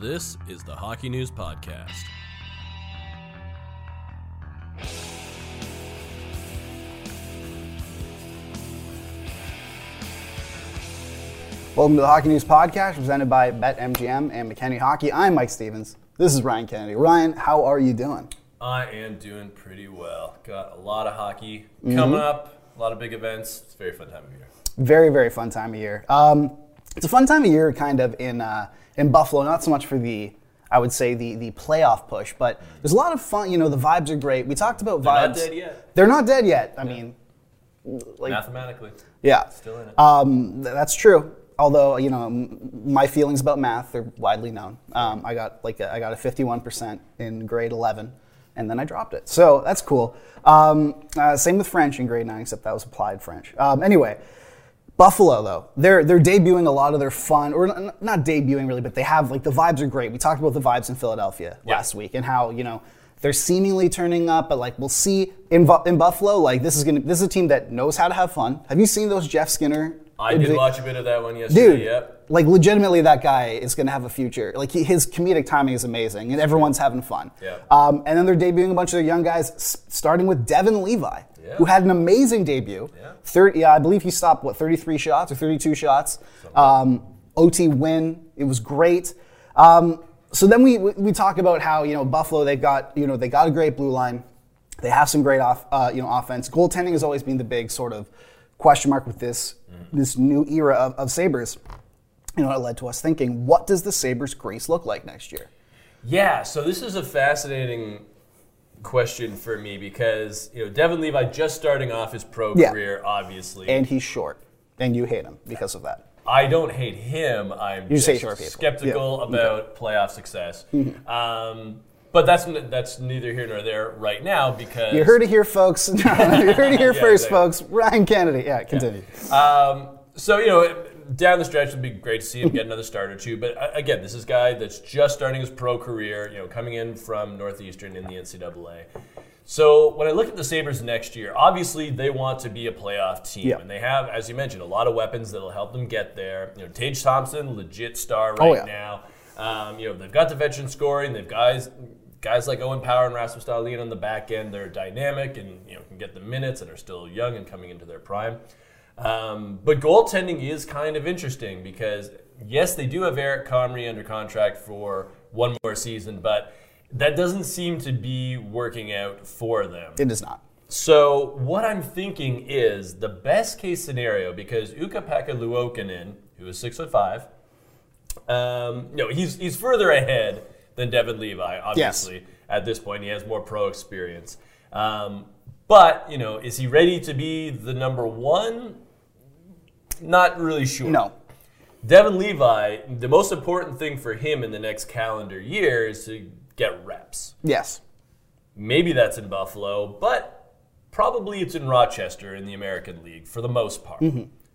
This is the Hockey News Podcast. Welcome to the Hockey News Podcast, presented by BetMGM and McKenny Hockey. I'm Mike Stephens. This is Ryan Kennedy. Ryan, how are you doing? I am doing pretty well. Got a lot of hockey Mm-hmm. coming up, a lot of big events. It's a very fun time of year. Very, very fun time of year. Um, it's a fun time of year, kind of in uh, in Buffalo. Not so much for the, I would say the the playoff push, but there's a lot of fun. You know, the vibes are great. We talked about They're vibes. not dead yet. They're not dead yet. I mean, like Mathematically, yeah, still in it. Um, th- that's true. Although you know, m- my feelings about math are widely known. Um, I got like a, I got a 51% in grade 11, and then I dropped it. So that's cool. Um, uh, same with French in grade nine, except that was applied French. Um, anyway, Buffalo though, they're they're debuting a lot of their fun, or n- not debuting really, but they have like the vibes are great. We talked about the vibes in Philadelphia Yeah. last week and how you know. They're seemingly turning up, but like we'll see in, in Buffalo. Like this is gonna this is a team that knows how to have fun. Have you seen those Jeff Skinner I did watch a bit of that one yesterday. Dude, Yep. like legitimately, that guy is going to have a future. Like he, his comedic timing is amazing, and everyone's having fun. Yeah. Um, and then they're debuting a bunch of their young guys, s- starting with Devon Levi, Yeah. who had an amazing debut. Yeah. Third, yeah, I believe he stopped what 33 shots or 32 shots. Um, OT win. It was great. Um, so then we, we talk about how you know Buffalo they've got you know they got a great blue line. They have some great off, uh, you know, offense. Goaltending has always been the big sort of question mark with this this new era of, of Sabres. You know, it led to us thinking, what does the Sabres crease look like next year? Yeah, so this is a fascinating question for me because you know Devon Levi just starting off his pro Yeah. career, obviously. And he's short, and you hate him because of that. I don't hate him. I'm You just short skeptical Yeah. Mm-hmm. about playoff success. Um, but that's that's neither here nor there right now because You heard it here, folks. you heard it here Yeah, first, exactly. folks. Ryan Kennedy. Yeah, continue. Um, so you know, down the stretch it'd be great to see him get another start or two. But uh, again, this is a guy that's just starting his pro career. You know, coming in from Northeastern in the NCAA. So when I look at the Sabres next year, obviously they want to be a playoff team, Yeah. and they have, as you mentioned, a lot of weapons that'll help them get there. You know, Tage Thompson, legit star right Oh, yeah. now. Um, you know, they've got the veteran scoring. They've guys guys like Owen Power and Rasmus Dahlin on the back end. They're dynamic and you know can get the minutes and are still young and coming into their prime. Um, but goaltending is kind of interesting because yes, they do have Eric Comrie under contract for one more season, but that doesn't seem to be working out for them. It is not. So what I'm thinking is the best case scenario because Ukko-Pekka Luukkonen, who is six foot five, um, no, he's he's further ahead than Devon Levi. Obviously, at this point, he has more pro experience. Um, but you know, is he ready to be the number one? Not really sure. No. Devon Levi, the most important thing for him in the next calendar year is to get reps. Yes. Maybe that's in Buffalo, but probably it's in Rochester in the American League for the most part.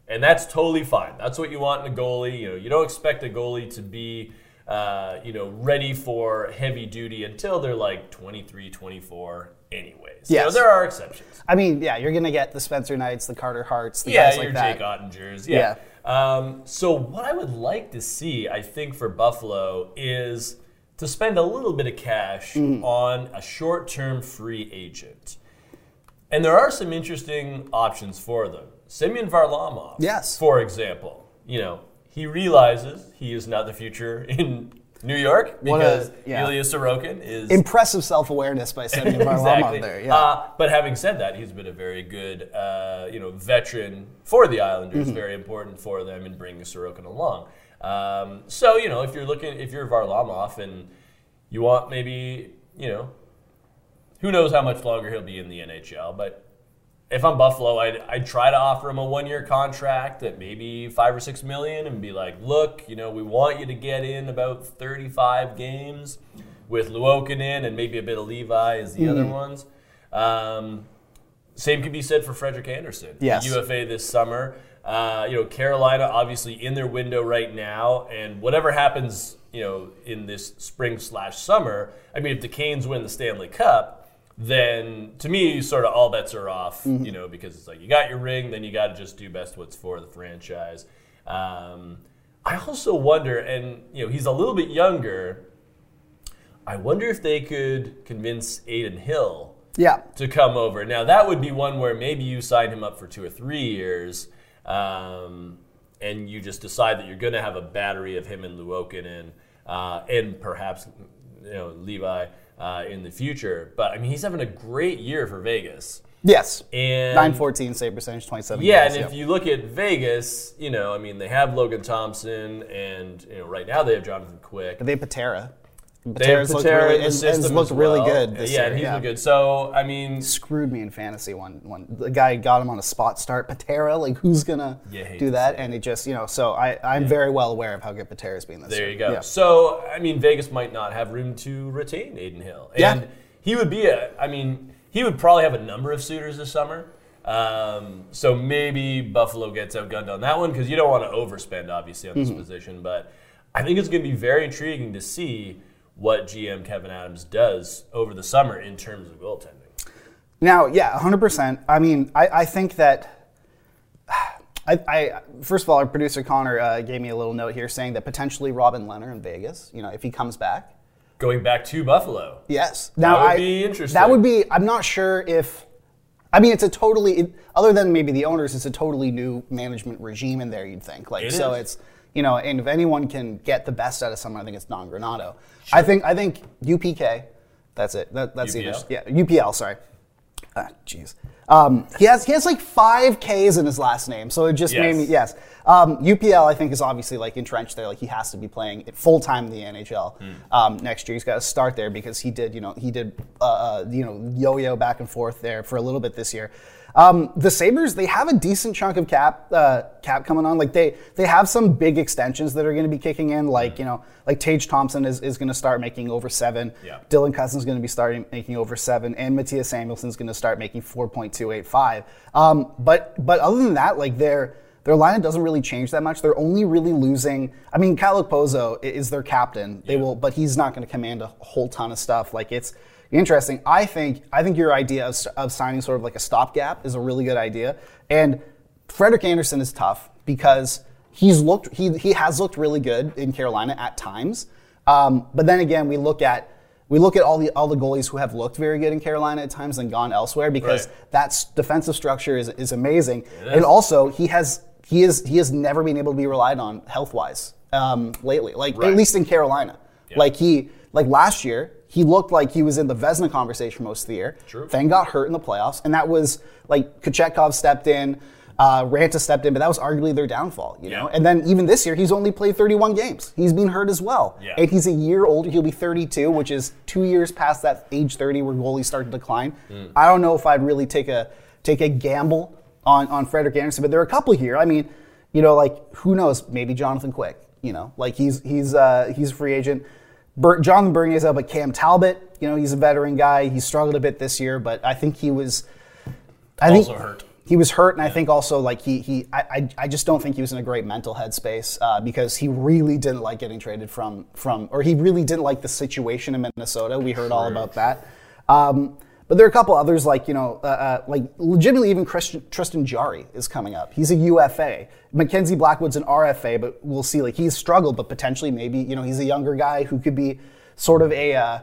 And that's totally fine. That's what you want in a goalie. You know, you don't expect a goalie to be uh, you know, ready for heavy duty until they're like 23, 24 anyways. You know, there are exceptions. I mean, yeah, you're going to get the Spencer Knights, the Carter Harts, the Yeah, guys your like that. Jake Oettingers. Yeah. Um, so what I would like to see, I think, for Buffalo is to spend a little bit of cash Mm. on a short-term free agent. And there are some interesting options for them. Semyon Varlamov, Yes. for example. You know, he realizes he is not the future in New York What a- because yeah. Ilya Sorokin is Impressive self-awareness by sending Varlamov exactly. there. Yeah. Uh, but having said that, he's been a very good, uh, you know, veteran for the Islanders. Mm-hmm. Very important for them in bringing Sorokin along. Um, so you know, if you're looking, if you're Varlamov and you want maybe, you know, who knows how much longer he'll be in the NHL, but if I'm Buffalo, I'd, I'd try to offer him a one year contract at maybe five or six million and be like, look, you know, we want you to get in about 35 games with Luukkonen and maybe a bit of Levi as the other ones. Um, same could be said for Frederik Andersen, Yes. UFA this summer. Uh, you know, Carolina obviously in their window right now, and whatever happens, you know, in this spring slash summer. I mean, if the Canes win the Stanley Cup, then to me, sort of all bets are off. You know, because it's like you got your ring, then you got to just do best what's for the franchise. Um, I also wonder, and you know, he's a little bit younger. I wonder if they could convince Adin Hill Yeah. to come over. Now that would be one where maybe you sign him up for two or three years, um, and you just decide that you're going to have a battery of him and Luokin uh, and perhaps you know Levi uh, in the future. But I mean, he's having a great year for Vegas. Yes. And 914 save percentage, 27 yeah, goals, and if you look at Vegas, you know, I mean, they have Logan Thompson, and you know, right now they have Jonathan Quick. They have Patera. They have looked Patera really, and- and looked as really good this yeah, year. and he's yeah. good. So I mean, Screwed me in fantasy one one. The guy got him on a spot start. Patera, like who's gonna You do that? And it just, you know, so I, I'm very well aware of how good Patera's been this There year. There you go. Yeah. So, I mean, Vegas might not have room to retain Adin Hill. And Yeah. he would be a, I mean, he would probably have a number of suitors this summer. Um, so maybe Buffalo gets outgunned on that one because you don't want to overspend, obviously, on this Mm-hmm. position. But I think it's going to be very intriguing to see what GM Kevin Adams does over the summer in terms of goaltending. Now, yeah, 100%. I mean, I, I think that. I, I first of all, our producer Connor uh, gave me a little note here saying that potentially Robin Lehner in Vegas, you know, if he comes back. Going back to Buffalo. Yes. Now that would I, be interesting. That would be. I'm not sure if. I mean, it's a totally. It, other than maybe the owners, it's a totally new management regime in there. You'd think like It so. is. It's you know, and if anyone can get the best out of someone, I think it's Don Granato. I think I think UPK. That's it. That, that's the UPL? yeah UPL. Sorry. Ah, jeez. Um, he has he has like five K's in his last name, so it just made me yes. Um, UPL I think is obviously like entrenched there, like he has to be playing full time in the NHL Hmm. um, next year. He's got to start there because he did you know he did uh, uh, you know yo yo back and forth there for a little bit this year. Um, the Sabres they have a decent chunk of cap uh, cap coming on. Like they they have some big extensions that are going to be kicking in. Like you know like Tage Thompson is, is going to start making over seven. Yeah. Dylan Cozens is going to be starting making over seven, and Mattias Samuelsson is going to start making four point two eight five. Um, but but other than that, like their their lineup doesn't really change that much. They're only really losing. I mean, Kyle Okposo is their captain. They will, but he's not going to command a whole ton of stuff. Like it's interesting. I think I think your idea of, of signing sort of like a stopgap is a really good idea. And Frederik Andersen is tough because he's looked he he has looked really good in Carolina at times. Um, but then again, we look at we look at all the all the goalies who have looked very good in Carolina at times and gone elsewhere because Right. that defensive structure is, is amazing. is. And also he has he is he has never been able to be relied on health wise um, lately. Like Right. at least in Carolina. Yeah. Like he like last year he looked like he was in the Vezina conversation most of the year. True. Then got hurt in the playoffs, and that was like Kochetkov stepped in, uh, Raanta stepped in, but that was arguably their downfall, you know. Yeah. And then even this year, he's only played 31 games. He's been hurt as well, Yeah. and he's a year older. He'll be 32, which is two years past that age 30 where goalies start to decline. Hmm. I don't know if I'd really take a take a gamble on on Frederik Andersen, but there are a couple here. I mean, you know, like who knows? Maybe Jonathan Quick. You know, like he's he's uh, he's a free agent. Jonathan Bernier's up, but Cam Talbot, you know, he's a veteran guy. He struggled a bit this year, but I think he was. I Also think hurt. He was hurt, and I think also like he he I, I, I just don't think he was in a great mental headspace uh, because he really didn't like getting traded from from or he really didn't like the situation in Minnesota. We heard all about that. Um, but there are a couple others like you know uh, uh, like legitimately even Christian, Tristan Jarry is coming up. He's a UFA. Mackenzie Blackwood's an RFA, but we'll see. Like he's struggled, but potentially maybe you know he's a younger guy who could be sort of a. Uh,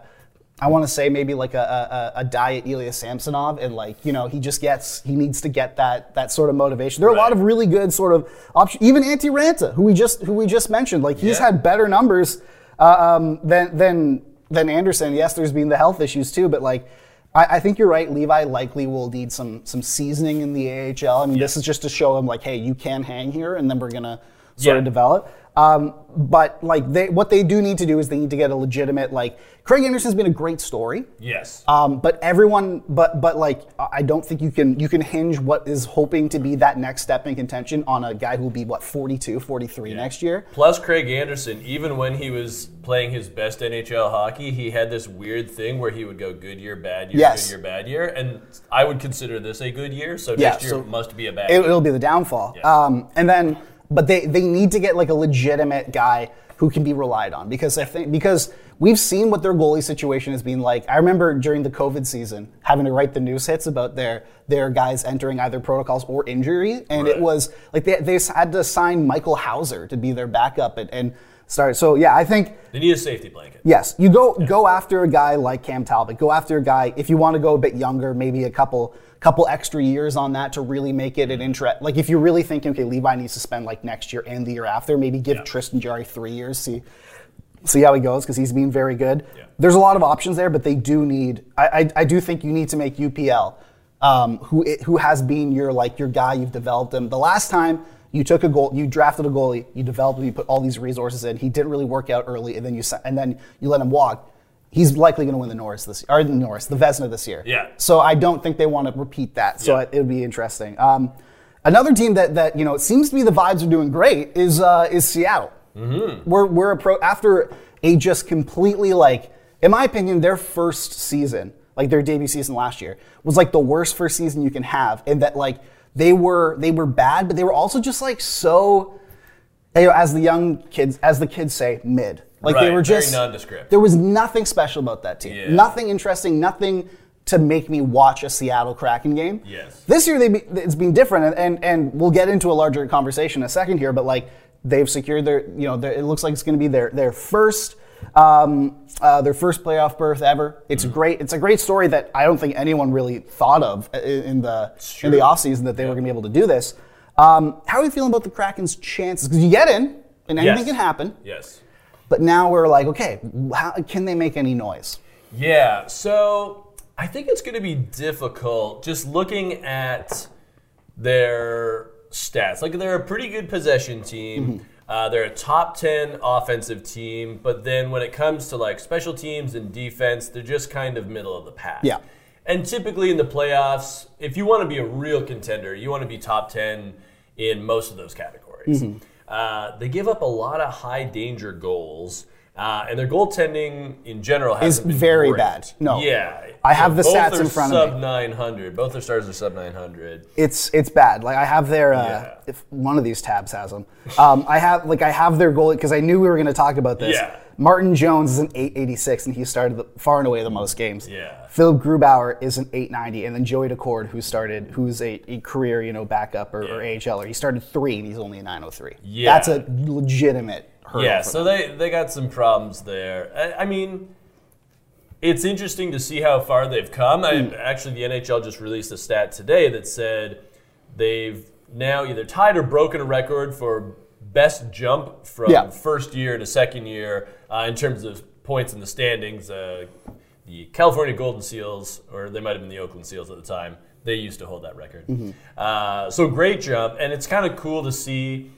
I want to say maybe like a, a, a diet Ilya Samsonov, and like you know he just gets he needs to get that that sort of motivation. There are a lot of really good sort of options. Even Antti Raanta, who we just who we just mentioned, like he's Yeah. had better numbers uh, um, than than than Andersen. Yes, there's been the health issues too, but like I, I think you're right. Levi likely will need some some seasoning in the AHL. I mean, this is just to show him like, hey, you can hang here, and then we're gonna sort Yeah. of develop. Um, but like they, what they do need to do is they need to get a legitimate like Craig Anderson's been a great story. Yes. Um, but everyone, but but like I don't think you can you can hinge what is hoping to be that next step in contention on a guy who will be what 42, 43 next year. Plus, Craig Anderson, even when he was playing his best NHL hockey, he had this weird thing where he would go good year, bad year, Yes. good year, bad year. And I would consider this a good year, so Yeah, next year so must be a bad It, year. it'll be the downfall. Um, and then, but they they need to get like a legitimate guy who can be relied on. Because I think because we've seen what their goalie situation has been like. I remember during the COVID season having to write the news hits about their their guys entering either protocols or injury, and it was like they they had to sign Michael Houser to be their backup. And, and start. So yeah, I think. They need a safety blanket. Yes, you go go after a guy like Cam Talbot. Go after a guy if you want to go a bit younger, maybe a couple couple extra years on that to really make it an interest. Like if you're really thinking, okay, Levi needs to spend like next year and the year after, maybe give Yeah. Tristan Jarry three years, see see how he goes because he's been very good. Yeah. There's a lot of options there, but they do need. I I, I do think you need to make UPL, um, who it, who has been your like your guy. You've developed him. The last time. You took a goal. You drafted a goalie. You developed him. You put all these resources in. He didn't really work out early, and then you and then you let him walk. He's likely going to win the Norris this or the Norris, the Vezina this year. Yeah. So I don't think they want to repeat that. So Yeah. it, would be interesting. Um, another team that that you know it seems to be the vibes are doing great is uh, is Seattle. Mm-hmm. We're we're appro- after a just completely like, in my opinion, their first season, like their debut season last year, was like the worst first season you can have, in that like they were they were bad, but they were also just like so. You know, as the young kids, as the kids say, mid. Like they Right, were very just nondescript. There was nothing special about that team. Yeah. Nothing interesting. Nothing to make me watch a Seattle Kraken game. Yes. This year they be, it's been different, and, and and we'll get into a larger conversation in a second here. But like they've secured their, you know, their, it looks like it's going to be their their first. Um, uh, their first playoff berth ever. It's Mm-hmm. great. It's a great story that I don't think anyone really thought of in the in the offseason that they were going to be able to do this. Um, how are you feeling about the Kraken's chances? Because you get in, and anything Yes. can happen. Yes. But now we're like, okay, how, can they make any noise? Yeah, so I think it's going to be difficult just looking at their stats. Like they're a pretty good possession team. Uh, they're a top 10 offensive team, but then when it comes to like special teams and defense, they're just kind of middle of the pack. Yeah. And typically in the playoffs, if you want to be a real contender, you want to be top 10 in most of those categories. Uh, they give up a lot of high danger goals. Uh, and their goaltending in general has been very great. bad. No. yeah, I have the both stats in front of me. Sub 900. Both their stars are sub 900. It's it's bad. Like I have their uh, Yeah. if one of these tabs has them. Um, I have like I have their goalie because I knew we were going to talk about this. Yeah. Martin Jones is an 886 and he started the, far and away the most games. Yeah. Philip Grubauer is an 890 and then Joey Daccord who started who's a, a career you know backup or, AHL or Yeah. AHLer. He started three and he's only a 903. Yeah. That's a legitimate hurdle. Yeah, so them. they, they got some problems there. I, I mean, it's interesting to see how far they've come. I, Hmm. actually, the NHL just released a stat today that said they've now either tied or broken a record for best jump from Yeah. first year to second year uh, in terms of points in the standings. Uh, the California Golden Seals, or they might have been the Oakland Seals at the time, they used to hold that record. Mm-hmm. Uh, so great jump, and it's kind of cool to see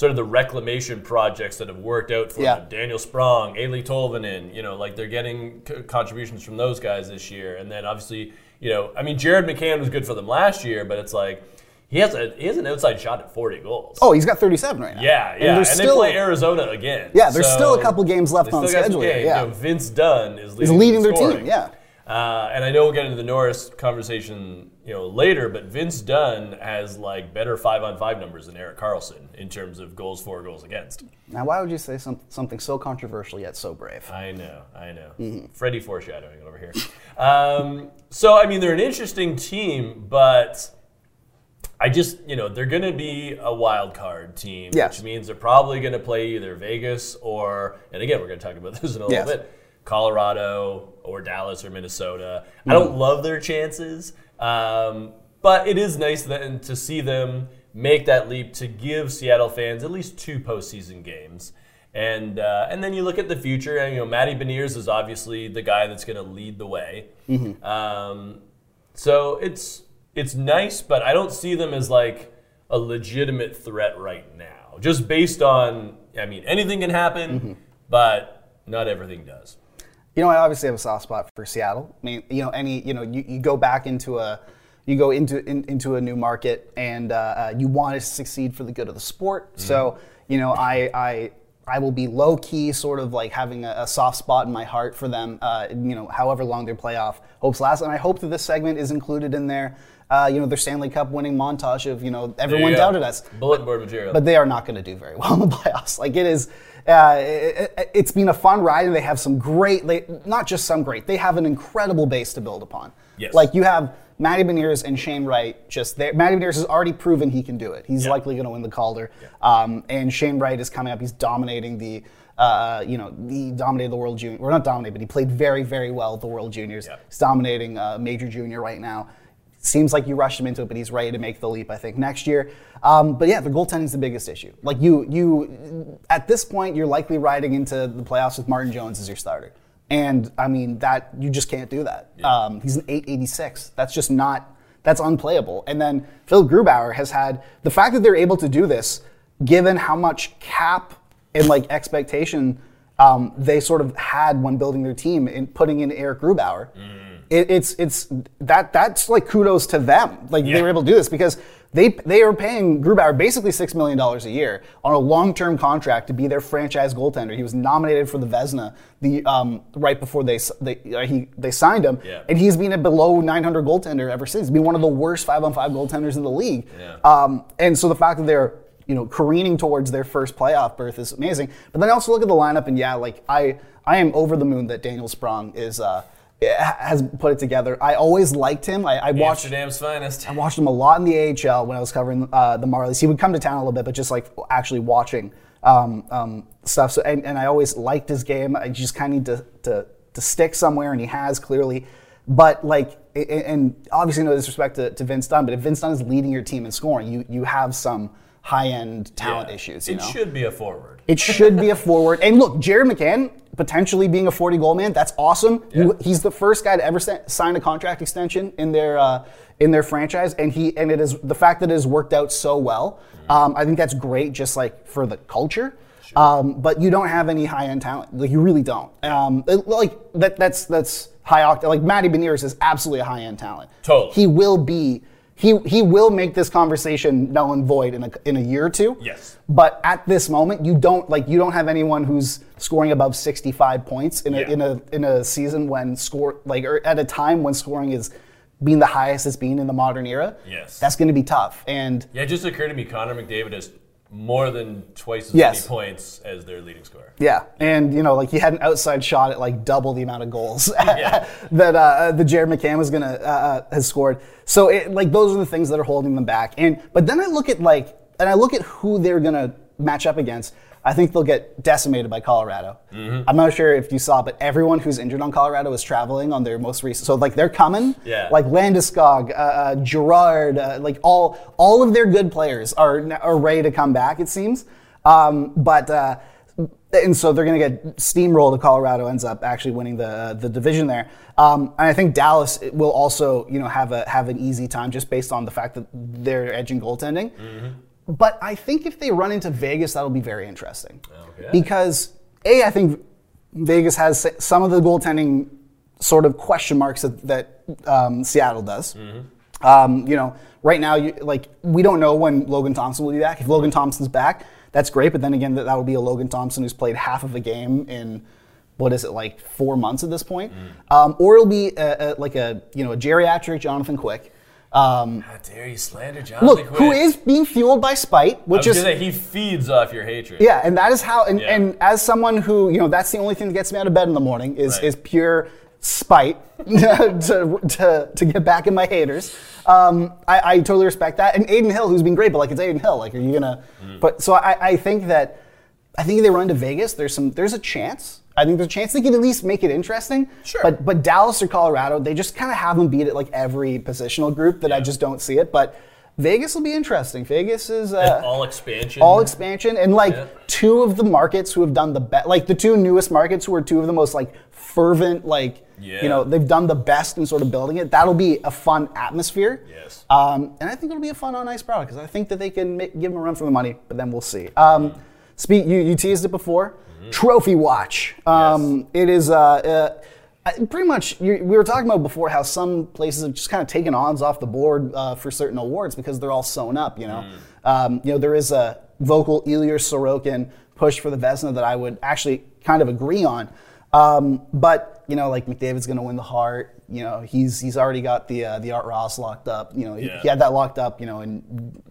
sort of the reclamation projects that have worked out for Yeah. them. Daniel Sprong, Eeli Tolvanen, you know, like they're getting c- contributions from those guys this year. And then obviously, you know, I mean, Jared McCann was good for them last year, but it's like he has a he has an outside shot at 40 goals. Oh, he's got 37 right now. yeah, yeah. And, there's they still- play Arizona again. Yeah, there's So still a couple games left on schedule games. yeah. You know, Vince Dunn is He's leading, leading their team. Yeah. Uh, and I know we'll get into the Norris conversation, you know, later. But Vince Dunn has like better five-on-five numbers than Erik Karlsson in terms of goals for, goals against. Now, why would you say some, something so controversial yet so brave? I know, I know. Mm-hmm. Freddie foreshadowing over here. Um, so I mean, they're an interesting team, but I just, you know, they're going to be a wild card team, Yes. which means they're probably going to play either Vegas or, and again, we're going to talk about this in a Yes. little bit, Colorado or Dallas or Minnesota. I Mm. don't love their chances, um, but it is nice then to see them make that leap to give Seattle fans at least two postseason games. And uh, and then you look at the future, and you know Matty Beniers is obviously the guy that's going to lead the way. Mm-hmm. Um, so it's it's nice, but I don't see them as like a legitimate threat right now, just based on I mean, anything can happen, Mm-hmm. but not everything does. You know, I obviously have a soft spot for Seattle. I mean, you know, any, you know, you, you go back into a, you go into in, into a new market, and uh, uh, you want to succeed for the good of the sport. So, you know, I, I, I will be low key, sort of like having a, a soft spot in my heart for them. Uh, you know, however long their playoff hopes last, and I hope that this segment is included in there. uh, you know, their Stanley Cup winning montage of, you know, everyone doubted us Bulletin board material. but they are not going to do very well in the playoffs. Like it is, uh, it, has been a fun ride, and they have some great, they, not just some great, they have an incredible base to build upon. Yes. Like you have Matty Beniers and Shane Wright just there. Matty Beniers has already proven he can do it. He's Yeah. likely going to win the Calder, um, and Shane Wright is coming up. He's dominating the. Uh, you know, he dominated the World Junior. Well, not dominated, but he played very, very well at the World Juniors. Yeah. He's dominating uh, Major Junior right now. Seems like you rushed him into it, but he's ready to make the leap. I think next year. Um, but yeah, the goaltending is the biggest issue. Like you, you at this point, you're likely riding into the playoffs with Martin Jones as your starter, and I mean that you just can't do that. Um, he's an 886. That's just not. That's unplayable. And then Phil Grubauer has had the fact that they're able to do this, given how much cap and like expectation um, they sort of had when building their team and putting in Eric Grubauer. It, it's it's that that's like kudos to them. Like they were able to do this because they they are paying Grubauer basically six million dollars a year on a long term contract to be their franchise goaltender. He was nominated for the Vezina the um, right before they they uh, he they signed him, Yeah. and he's been a below 900 goaltender ever since. He's been one of the worst five on five goaltenders in the league. Yeah. Um, and so the fact that they're you know careening towards their first playoff berth is amazing. But then I also look at the lineup and yeah, like I I am over the moon that Daniel Sprong is uh, has put it together. I always liked him. I, I watched. Amsterdam's finest. I watched him a lot in the AHL when I was covering uh, the Marlies. He would come to town a little bit, but just like actually watching um, um, stuff. So and, and I always liked his game. I just kind of need to, to to stick somewhere, and he has clearly. But like, and obviously no disrespect to, to Vince Dunn, but if Vince Dunn is leading your team in scoring, you you have some high end talent Yeah. issues. You it know? should be a forward. It should be a forward. And look, Jared McCann potentially being a 40 goal man, that's awesome. You- he's the first guy to ever sa- sign a contract extension in their uh, in their franchise, and he and it is the fact that it has worked out so well. Um, I think that's great, just like for the culture. Um, but you don't have any high end talent. Like you really don't. Um, it- like that. That's that's high octane. Like Matty Beniers is absolutely a high end talent. Totally. He will be. He, he will make this conversation null and void in a, in a year or two. Yes. But at this moment, you don't like you don't have anyone who's scoring above 65 points in a Yeah. in a in a season when score like or at a time when scoring is being the highest it's been in the modern era. Yes. That's going to be tough. And Yeah, it just occurred to me Connor McDavid has more than twice as Yes. many points as their leading scorer. yeah, and you know, like he had an outside shot at like double the amount of goals that uh, the Jared McCann was gonna uh, uh, has scored. So it, like those are the things that are holding them back. And but then I look at like and I look at who they're gonna match up against. I think they'll get decimated by Colorado. Mm-hmm. I'm not sure if you saw, but everyone who's injured on Colorado is traveling on their most recent. So like they're coming. Yeah. Like Landeskog, uh, uh, Girard, uh, like all all of their good players are are ready to come back. It seems. Um, but uh, and so they're going to get steamrolled. Colorado ends up actually winning the the division there. Um, and I think Dallas will also you know have a have an easy time just based on the fact that they're edging goaltending. But I think if they run into Vegas, that'll be very interesting Okay. because a I think Vegas has some of the goaltending sort of question marks that, that um, Seattle does. Um, you know, right now, you, like we don't know when Logan Thompson will be back. If Logan Thompson's back, that's great. But then again, that, that will be a Logan Thompson who's played half of a game in what is it like four months at this point, um, or it'll be a, a, like a you know a geriatric Jonathan Quick. Um, How dare you slander Jonathan look, who is being fueled by spite, which is say he feeds off your hatred. yeah, and that is how. And, Yeah. and as someone who you know, that's the only thing that gets me out of bed in the morning is Right. is pure spite to, to to get back at my haters. Um, I, I totally respect that. And Adin Hill, who's been great, but like it's Adin Hill. Like, are you gonna? Mm. But so I, I think that I think if they run to Vegas, there's some there's a chance. I think there's a chance they can at least make it interesting. Sure. But but Dallas or Colorado, they just kind of have them beat at like every positional group that I just don't see it. But Vegas will be interesting. Vegas is uh, all expansion. all expansion and like Yeah. two of the markets who have done the best like the two newest markets who are two of the most like fervent like Yeah. you know they've done the best in sort of building it that'll be a fun atmosphere Yes. um, and i think it'll be a fun on ice product because i think that they can make, give them a run for the money but then we'll see um, Speak. You, you teased it before. Trophy watch. Um, It is. Uh, uh, pretty much, you, we were talking about before how some places have just kind of taken odds off the board uh, for certain awards because they're all sewn up. You know, um, you know there is a vocal Ilya Sorokin push for the Vezina that I would actually kind of agree on. Um, but you know, like McDavid's going to win the Hart. You know, he's he's already got the uh, the Art Ross locked up. You know, he- Yeah. he had that locked up. You know, in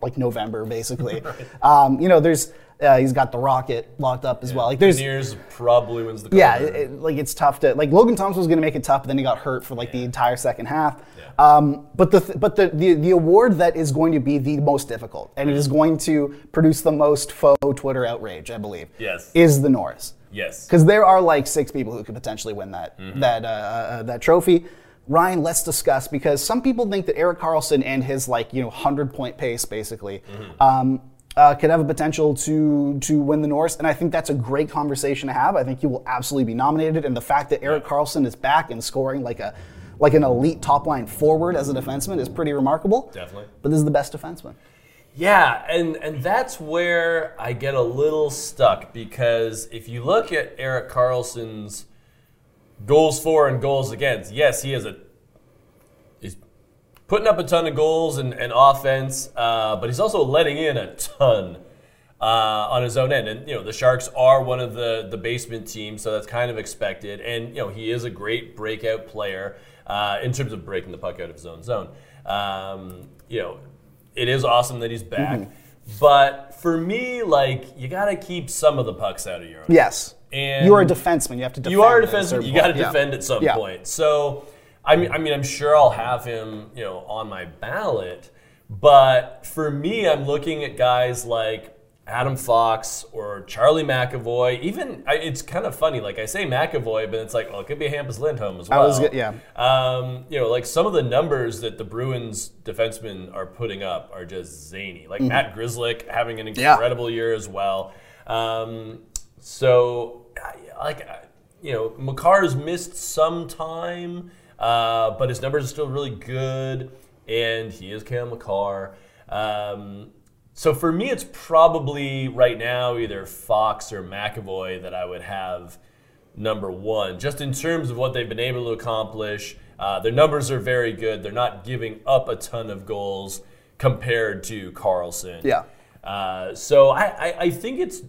like November basically. um, you know, there's uh, he's got the Rocket locked up as well. Like there's Beniers probably wins the yeah, it, it- like it's tough to like Logan Thompson was going to make it tough, but then he got hurt for like the entire second half. Yeah. Um, but the th- but the, the the award that is going to be the most difficult, and it is going to produce the most faux Twitter outrage, I believe. Yes. is the Norris yes. because there are like six people who could potentially win that Mm-hmm. that uh, uh, that trophy. Ryan, let's discuss because some people think that Erik Karlsson and his like you know hundred point pace basically Mm-hmm. um, uh, could have a potential to to win the Norris, and I think that's a great conversation to have. I think he will absolutely be nominated, and the fact that Erik Karlsson is back and scoring like a like an elite top line forward as a defenseman is pretty remarkable. Definitely. But this is the best defenseman. Yeah, and and that's where I get a little stuck because if you look at Erik Karlsson's goals for and goals against, yes, he has a putting up a ton of goals and, and offense, uh, but he's also letting in a ton uh, on his own end. And you know the Sharks are one of the the basement teams, so that's kind of expected. And you know he is a great breakout player uh, in terms of breaking the puck out of his own zone. Um, you know, it is awesome that he's back. Mm-hmm. But for me, like you got to keep some of the pucks out of your own. Yes, And you are a defenseman. You have to. defend you are a defenseman. You got to. Yeah. defend at some Yeah. point. So, I mean, I mean, I'm sure I'll have him, you know, on my ballot. But for me, I'm looking at guys like Adam Fox or Charlie McAvoy. Even I, it's kind of funny. Like I say McAvoy, but it's like, well, it could be Hampus Lindholm as well. I was yeah. Um, you know, like some of the numbers that the Bruins defensemen are putting up are just zany. Like Matt Grzelcyk having an Mm-hmm. Yeah. incredible year as well. Um, so, like, you know, Makar's missed some time, uh, but his numbers are still really good, and he is Cale Makar. Um, so for me, it's probably right now either Fox or McAvoy that I would have number one, just in terms of what they've been able to accomplish. Uh, their numbers are very good. They're not giving up a ton of goals compared to Karlsson. Yeah. Uh, so I, I, I think it's.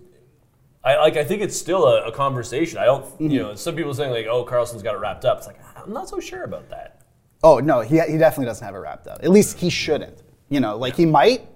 I like. I think it's still a, a conversation. I don't. Mm-hmm. You know, some people saying like, "Oh, Karlsson's got it wrapped up." It's like I'm not so sure about that. Oh no, he, he definitely doesn't have it wrapped up. At least he shouldn't. You know, like he might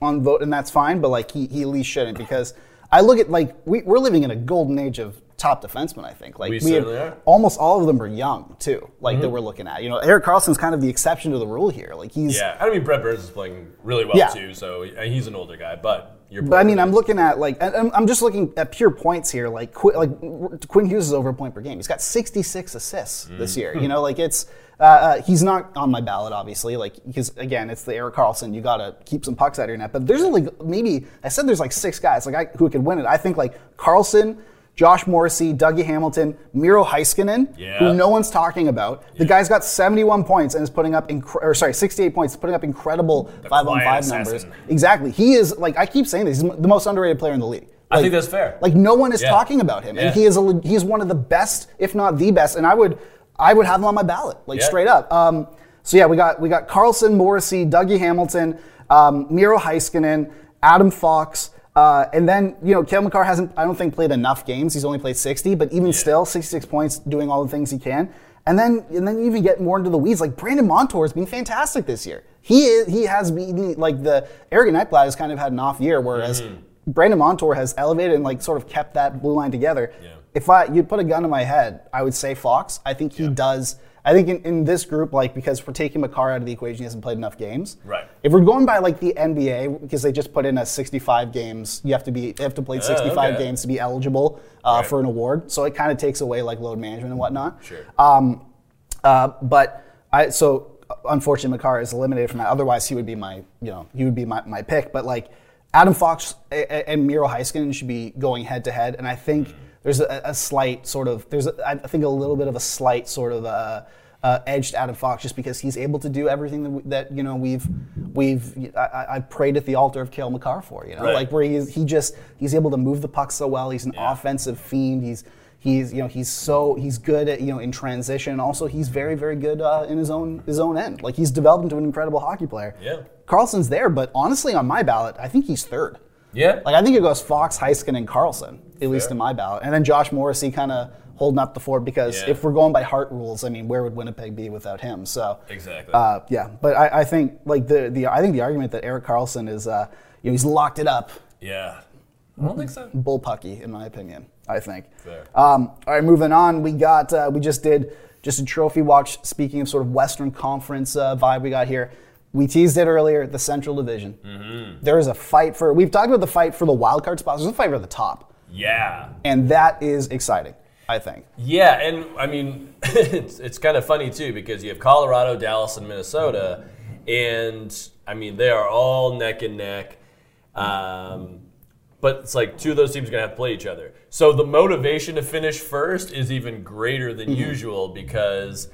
on vote, and that's fine. But like he, he at least shouldn't because I look at like we, we're living in a golden age of top defensemen. I think like We have- certainly are. almost all of them are young too. Like that we're looking at. You know, Erik Karlsson's kind of the exception to the rule here. Like he's. Yeah, I mean Brent Burns is playing really well Yeah. too. So he's an older guy, but you're. But I mean, I'm looking at like and I'm just looking at pure points here. Like Qu- like Quinn Hughes is over a point per game. He's got 66 assists this year. You know, like it's uh, uh, he's not on my ballot, obviously. Like because again, it's the Erik Karlsson. You got to keep some pucks out of your net. But there's only maybe I said there's like six guys like I, who could win it. I think like Karlsson. Josh Morrissey, Dougie Hamilton, Miro Heiskanen, Yeah. who no one's talking about. The guy's got 71 points and is putting up, incre- or sorry, 68 points, putting up incredible five on five numbers. Exactly. He is like I keep saying this. He's the most underrated player in the league. I think that's fair. Like no one is Yeah. talking about him, and he is a, he's one of the best, if not the best. And I would I would have him on my ballot, like straight up. Um, so yeah, we got we got Karlsson, Morrissey, Dougie Hamilton, um, Miro Heiskanen, Adam Fox. Uh, and then you know, Cale Makar hasn't, I don't think, played enough games. He's only played 60, but even still, 66 points, doing all the things he can. And then, and then you even get more into the weeds. Like Brandon Montour has been fantastic this year. He is, he has been like the Aaron Ekblad has kind of had an off year, whereas Brandon Montour has elevated and like sort of kept that blue line together. Yeah. If I you'd put a gun to my head, I would say Fox. I think he does. I think in, in this group, like because we're taking Makar out of the equation, he hasn't played enough games. Right. If we're going by like the NBA, because they just put in a 65 games, you have to be you have to play 65 Oh, okay. games to be eligible uh, Right. for an award. So it kind of takes away like load management and whatnot. Sure. Um, uh, but I so unfortunately Makar is eliminated from that. Otherwise, he would be my you know he would be my, my pick. But like Adam Fox and Miro Heiskanen should be going head to head, and I think there's a, a slight sort of there's a, I think a little bit of a slight sort of uh uh, edge to Adam Fox just because he's able to do everything that, we, that you know we've we've I, I- I've prayed at the altar of Cale Makar for you know Right. like where he's he just he's able to move the puck so well. He's an Yeah. offensive fiend. He's he's you know he's so he's good at you know in transition. Also, he's very very good uh, in his own his own end. Like he's developed into an incredible hockey player. Yeah. Karlsson's there, but honestly, on my ballot, I think he's third. Yeah. Like I think it goes Fox, Heiskin, and Karlsson, at least in my ballot, and then Josh Morrissey kind of holding up the fort because Yeah. if we're going by Hart rules, I mean, where would Winnipeg be without him? So Exactly. uh, yeah, but I, I think like the the I think the argument that Eric Karlsson is uh, you know he's locked it up yeah. I don't think so. bullpucky in my opinion. I think. Fair. Um, all right, moving on. We got uh, we just did just a trophy watch. Speaking of sort of Western Conference uh, vibe, we got here. We teased it earlier. The Central Division. Mm-hmm. There is a fight for. We've talked about the fight for the wild card spots. There's a fight for the top, Yeah. and that is exciting. I think. Yeah, and I mean, it's, it's kind of funny too because you have Colorado, Dallas, and Minnesota, and I mean they are all neck and neck. Um, but it's like two of those teams are gonna have to play each other. So the motivation to finish first is even greater than usual because,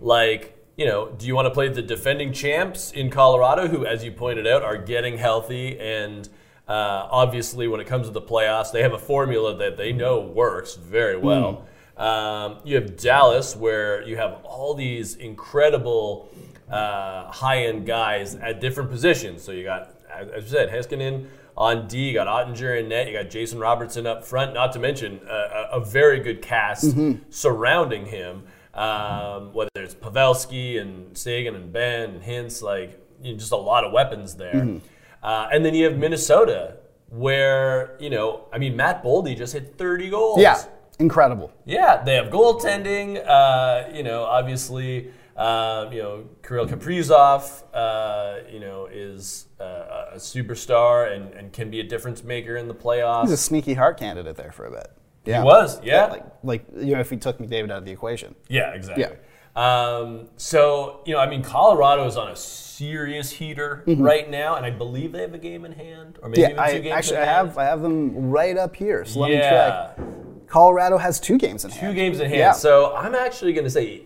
like, you know, do you want to play the defending champs in Colorado, who, as you pointed out, are getting healthy and uh, obviously, when it comes to the playoffs, they have a formula that they know works very well. Um, you have Dallas, where you have all these incredible uh, high-end guys at different positions. So you got, as you said, Heiskanen on D, you got Oettinger in net, you got Jason Robertson up front. Not to mention a, a very good cast surrounding him. Um, whether it's Pavelski and Seguin and Benn and Hintz, like you know, just a lot of weapons there. Uh, and then you have Minnesota, where you know, I mean, Matt Boldy just hit 30 goals. Yeah, incredible. Yeah, they have goaltending. Uh, you know, obviously, uh, you know, Kirill Kaprizov, uh, you know, is uh, a superstar and, and can be a difference maker in the playoffs. He's a sneaky Hart candidate there for a bit. Yeah. was, yeah. Like, like you know, if we took McDavid out of the equation. Yeah, exactly. Yeah. Um, so you know, I mean, Colorado is on a serious heater right now, and I believe they have a game in hand, or maybe Mm-hmm. Yeah, even two I games. actually in I have I have them right up here. So let me Yeah. check. Colorado has two games in hand. two games in hand. Yeah. So I'm actually going to say,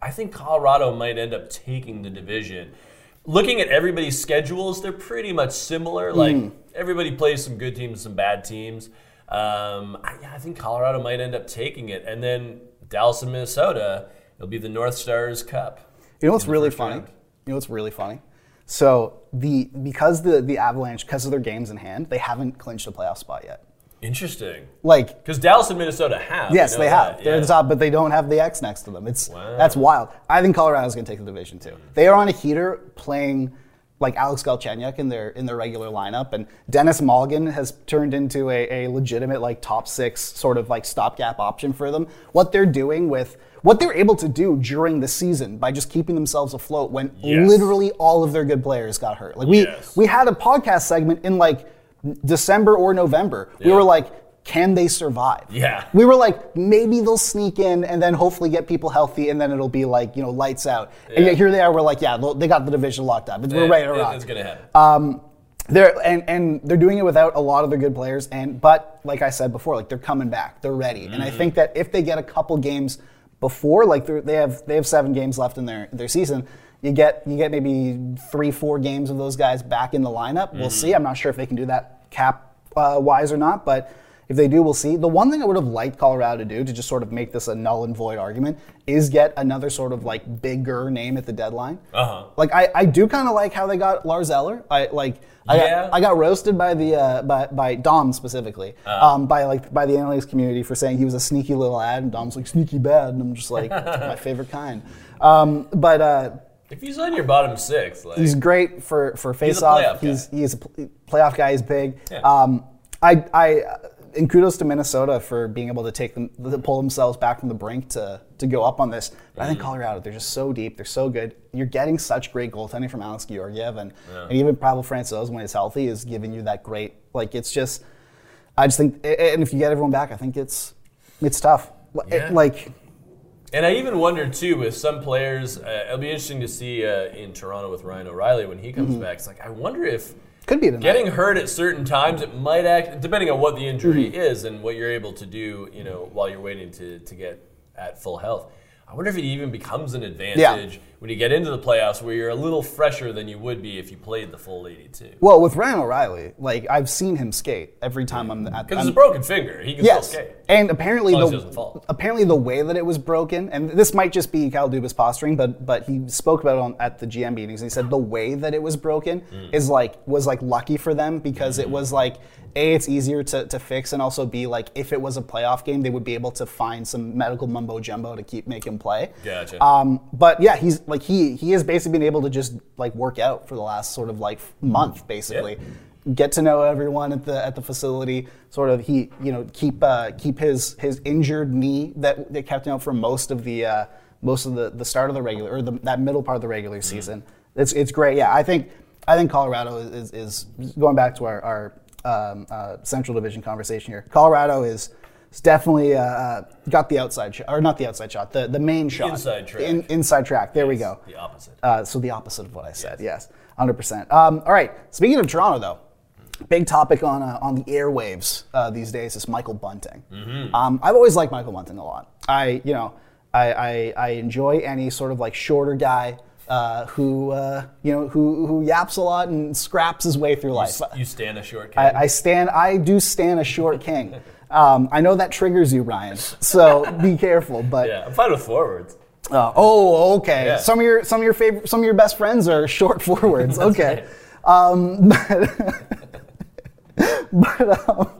I think Colorado might end up taking the division. Looking at everybody's schedules, they're pretty much similar. Like Mm. everybody plays some good teams, some bad teams. Um, I, yeah, I think Colorado might end up taking it, and then Dallas and Minnesota, it'll be the North Stars Cup. You know what's really funny? round. You know what's really funny? So the because the the Avalanche because of their games in hand, they haven't clinched a playoff spot yet. Interesting. Like Because Dallas and Minnesota have. yes, they that, have. They're yeah. at the top, but they don't have the X next to them. It's Wow. that's wild. I think Colorado's going to take the division too. They are on a heater playing like Alex Galchenyuk in their in their regular lineup, and Denis Malgin has turned into a, a legitimate like top six sort of like stopgap option for them. What they're doing with what they're able to do during the season by just keeping themselves afloat when Yes. literally all of their good players got hurt. Like we Yes. we had a podcast segment in like December or November. We were like, can they survive? Yeah. We were like, maybe they'll sneak in and then hopefully get people healthy and then it'll be like, you know, lights out. And yet here they are, we're like, yeah, they got the division locked up. It's, we're ready to rock. It's going to happen. Um, they're and, and they're doing it without a lot of their good players, and but like I said before, like they're coming back, they're ready, and Mm-hmm. I think that if they get a couple games before, like they're, have they have seven games left in their their season, you get you get maybe three four games of those guys back in the lineup. We'll Mm-hmm. see. I'm not sure if they can do that cap uh, wise or not, but if they do, we'll see. The one thing I would have liked Colorado to do to just sort of make this a null and void argument is get another sort of like bigger name at the deadline. Uh-huh. Like I, I do kind of like how they got Lars Eller. I like I, Yeah. got, I got roasted by the uh, by by Dom specifically, um, by like by the analytics community for saying he was a sneaky little ad, and Dom's like sneaky bad, and I'm just like my favorite kind. Um, but uh, if he's on your bottom six, like, he's great for for face He's a off. playoff He's guy. he's a pl- playoff guy. He's big. Yeah. Um, I I and kudos to Minnesota for being able to take them to pull themselves back from the brink to to go up on this. But I Mm. think Colorado, they're just so deep. They're so good. You're getting such great goaltending from Alex Georgiev and, and even Pavel Francouz when he's healthy is giving you that great. Like it's just, I just think, and if you get everyone back, I think it's it's tough. It- Like And I even wonder too with some players. Uh, it'll be interesting to see uh, in Toronto with Ryan O'Reilly when he Mm-hmm. comes back. It's like I wonder if could be getting hurt at certain times it might act depending on what the injury Mm-hmm. is and what you're able to do. You know, while you're waiting to to get at full health. I wonder if it even becomes an advantage when you get into the playoffs where you're a little fresher than you would be if you played the full 82. Well, with Ryan O'Reilly, like I've seen him skate every time I'm at. The. Because it's a broken finger. He can Yes, still skate. and apparently As long as he the apparently the way that it was broken, and this might just be Kyle Dubas posturing, but but he spoke about it on, at the GM meetings. And he said the way that it was broken Mm. is like was like lucky for them because it was like a it's easier to, to fix, and also b like if it was a playoff game, they would be able to find some medical mumbo jumbo to keep make him play. Gotcha. Um, but yeah, he's like he he has basically been able to just like work out for the last sort of like month, basically. Get to know everyone at the at the facility. Sort of he you know keep uh, keep his his injured knee that that kept him out for most of the uh, most of the, the start of the regular or the, that middle part of the regular season. It's it's great. Yeah, I think I think Colorado is is, is going back to our our um, uh, Central Division conversation here. Colorado is. Is definitely uh, uh, got the outside shot, or not the outside shot, the, the main shot. inside track. In- inside track. There we go. The opposite. Uh, so the opposite of what I said. Yes, hundred percent. Um, all right. Speaking of Toronto, though, big topic on uh, on the airwaves uh, these days is Michael Bunting. Mm-hmm. Um, I've always liked Michael Bunting a lot. I you know I, I, I enjoy any sort of like shorter guy. Uh, who uh, you know who who yaps a lot and scraps his way through life. You stand a short I, king. I stand. I do stand a short king. Um, I know that triggers you, Ryan. So be careful. But yeah, I'm fine with forwards. uh, oh, okay. Yeah. Some of your some of your favorite some of your best friends are short forwards. okay. Um, but but um,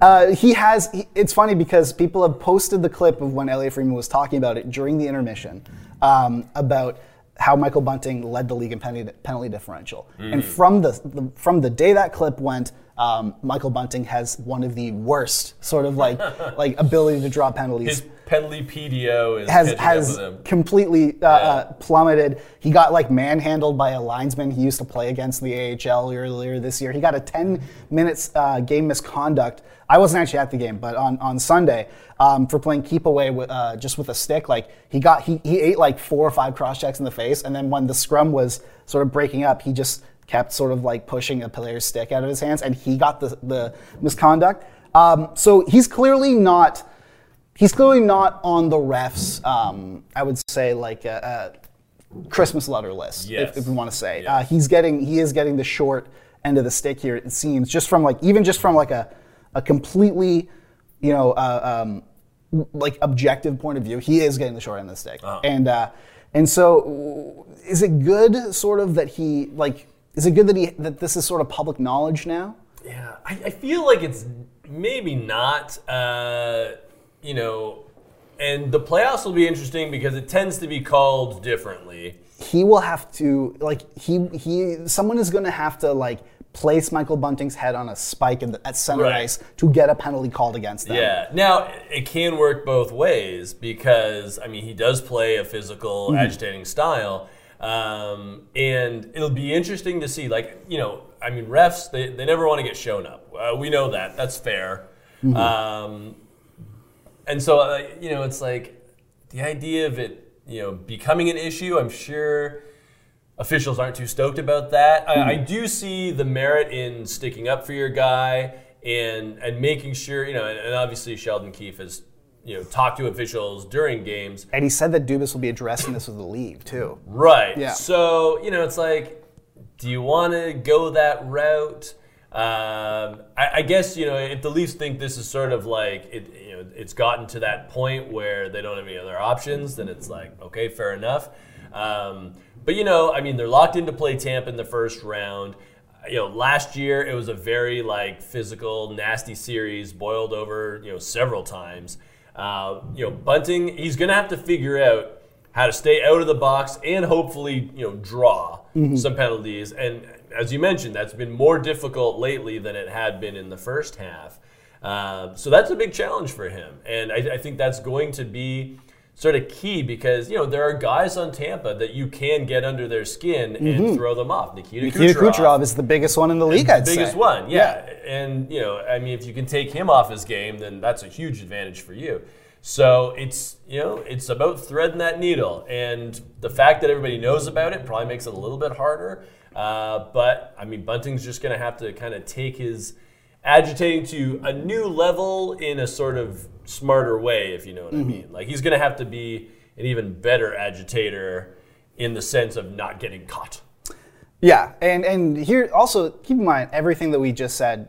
uh, he has. He, it's funny because people have posted the clip of when Elliotte Friedman was talking about it during the intermission um, about how Michael Bunting led the league in penalty, penalty differential, and from the, the from the day that clip went. Um, Michael Bunting has one of the worst sort of like like ability to draw penalties His penalty PDO is has has up with him. completely uh, uh, plummeted. He got like manhandled by a linesman he used to play against in the AHL earlier this year. He got a 10 minutes uh, game misconduct. I wasn't actually at the game, but on, on Sunday um, for playing keep away with, uh, just with a stick, like he got he, he ate like four or five cross checks in the face, and then when the scrum was sort of breaking up, he just kept sort of like pushing a player's stick out of his hands, and he got the the misconduct. Um, so he's clearly not he's clearly not on the refs. Um, I would say like a, a Christmas letter list, Yes. if, if we want to say. Yeah. Uh, he's getting he is getting the short end of the stick here. It seems just from like even just from like a a completely you know uh, um, like objective point of view, he is getting the short end of the stick. Uh-huh. And uh, and so is it good sort of that he like is it good that he that this is sort of public knowledge now? Yeah, I, I feel like it's maybe not. Uh, you know, and the playoffs will be interesting because it tends to be called differently. he will have to like he he someone is going to have to like place Michael Bunting's head on a spike in the, at center Right. ice to get a penalty called against them. Yeah. Now it can work both ways because I mean he does play a physical, agitating style, um, and it'll be interesting to see. Like you know, I mean, refs they, they never want to get shown up. Uh, we know that. That's fair. Um, and so uh, you know, it's like the idea of it, you know, becoming an issue. I'm sure officials aren't too stoked about that. I, I do see the merit in sticking up for your guy and and making sure you know. And, and obviously, Sheldon Keefe has you know talk to officials during games. And he said that Dubas will be addressing this with the league too. Right. Yeah. So you know, it's like, do you want to go that route? Um, I, I guess you know if the Leafs think this is sort of like it, you know, it's gotten to that point where they don't have any other options, then it's like okay, fair enough. Um, but you know, I mean, they're locked in to play Tampa in the first round. You know, last year it was a very like physical, nasty series, boiled over you know several times. Uh, you know, Bunting, he's gonna have to figure out how to stay out of the box and hopefully you know draw some penalties. And as you mentioned, that's been more difficult lately than it had been in the first half. Uh, so that's a big challenge for him, and I, I think that's going to be sort of key because you know there are guys on Tampa that you can get under their skin and throw them off. Nikita, Nikita Kucherov is the biggest one in the league, I'd biggest say. one, yeah. And you know, I mean, if you can take him off his game, then that's a huge advantage for you. So it's you know, it's about threading that needle, and the fact that everybody knows about it probably makes it a little bit harder. Uh, but I mean, Bunting's just going to have to kind of take his agitating to a new level in a sort of smarter way, if you know what I mean. Like he's going to have to be an even better agitator in the sense of not getting caught. Yeah, and and here also keep in mind everything that we just said,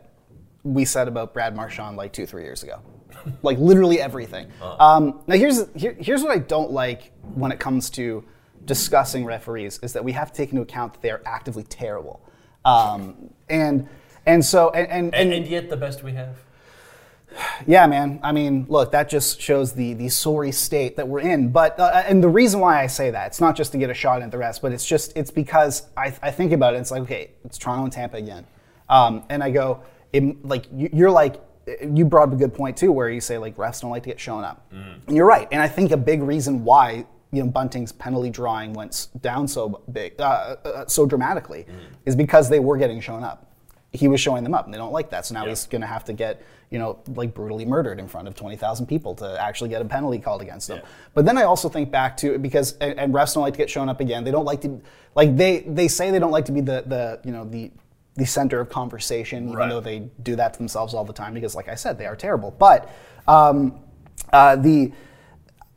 we said about Brad Marchand like two three years ago, like literally everything. Um, now here's here, here's what I don't like when it comes to discussing referees is that we have to take into account that they are actively terrible, um, and and so and and, And, and yet the best we have. Yeah, man. I mean, look, that just shows the the sorry state that we're in. But uh, and the reason why I say that, it's not just to get a shot at the rest, but it's just it's because I, I think about it. It's like okay, it's Toronto and Tampa again, um, and I go it, like you- you're like you brought up a good point too, where you say like refs don't like to get shown up, and you're right. And I think a big reason why you know Bunting's penalty drawing went down so big, uh, uh, so dramatically, is because they were getting shown up he was showing them up, and they don't like that. So now he's going to have to get, you know, like brutally murdered in front of 20,000 people to actually get a penalty called against them. Yeah. But then I also think back to because and, and refs don't like to get shown up again. They don't like to, like they they say they don't like to be the the you know the the center of conversation, even Right. though they do that to themselves all the time because, like I said, they are terrible. But um, uh, the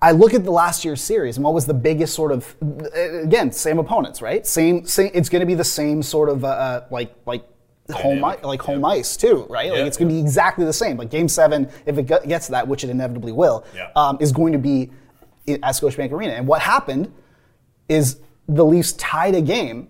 I look at the last year's series and what was the biggest sort of again same opponents right same, same it's going to be the same sort of uh, uh, like like home i- like home ice too right? Like it's going to be exactly the same. Like game seven if it gets that which it inevitably will Yeah. um, is going to be at Scotiabank Arena. And what happened is the Leafs tied a game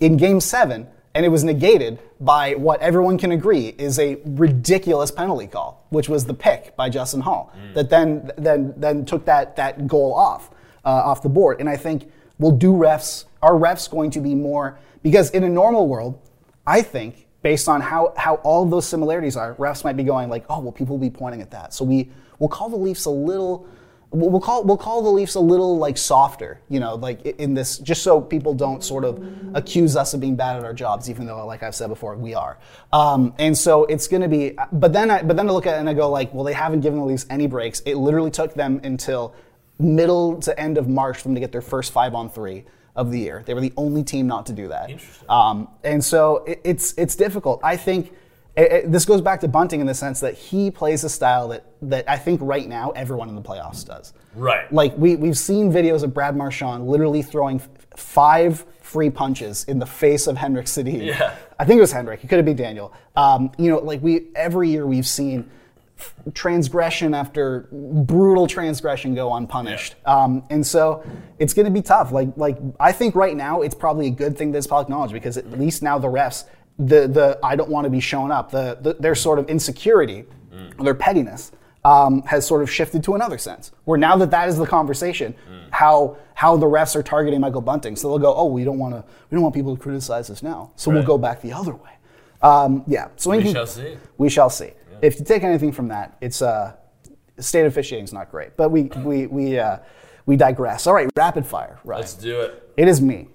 in game seven, and it was negated by what everyone can agree is a ridiculous penalty call, which was the pick by Justin Holl that then then then took that that goal off uh, off the board. And I think will do refs are refs going to be more because in a normal world, I think based on how how all those similarities are, refs might be going like, oh well, people will be pointing at that, so we will call the Leafs a little we'll we'll call we'll call the Leafs a little like softer, you know, like in this, just so people don't sort of accuse us of being bad at our jobs, even though, like I've said before, we are. Um, and so it's going to be, but then I, but then I look at it and I go like, well, they haven't given the Leafs any breaks. It literally took them until middle to end of March for them to get their first five on three of the year. They were the only team not to do that. Interesting. Um, and so it, it's it's difficult. I think it, it- this goes back to Bunting in the sense that he plays a style that that I think right now everyone in the playoffs does. Right. Like we we've seen videos of Brad Marchand literally throwing f- five free punches in the face of Henrik Sedin. Yeah. I think it was Henrik. It could have been Daniel. Um, you know, like we every year we've seen transgression after brutal transgression go unpunished. Um, and so it's going to be tough. Like, like I think right now it's probably a good thing that it's public knowledge because at least now the refs, the the I don't want to be shown up, the, the their sort of insecurity, their pettiness. Um, has sort of shifted to another sense, where now that that is the conversation, how how the refs are targeting Michael Bunting, so they'll go, oh, we don't want to, we don't want people to criticize us now, so we'll go back the other way. Um, yeah, so We shall see. we shall see. If you take anything from that, it's uh, state officiating is not great. But we we we uh, we digress. All right, rapid fire. Right. Let's do it. It is me.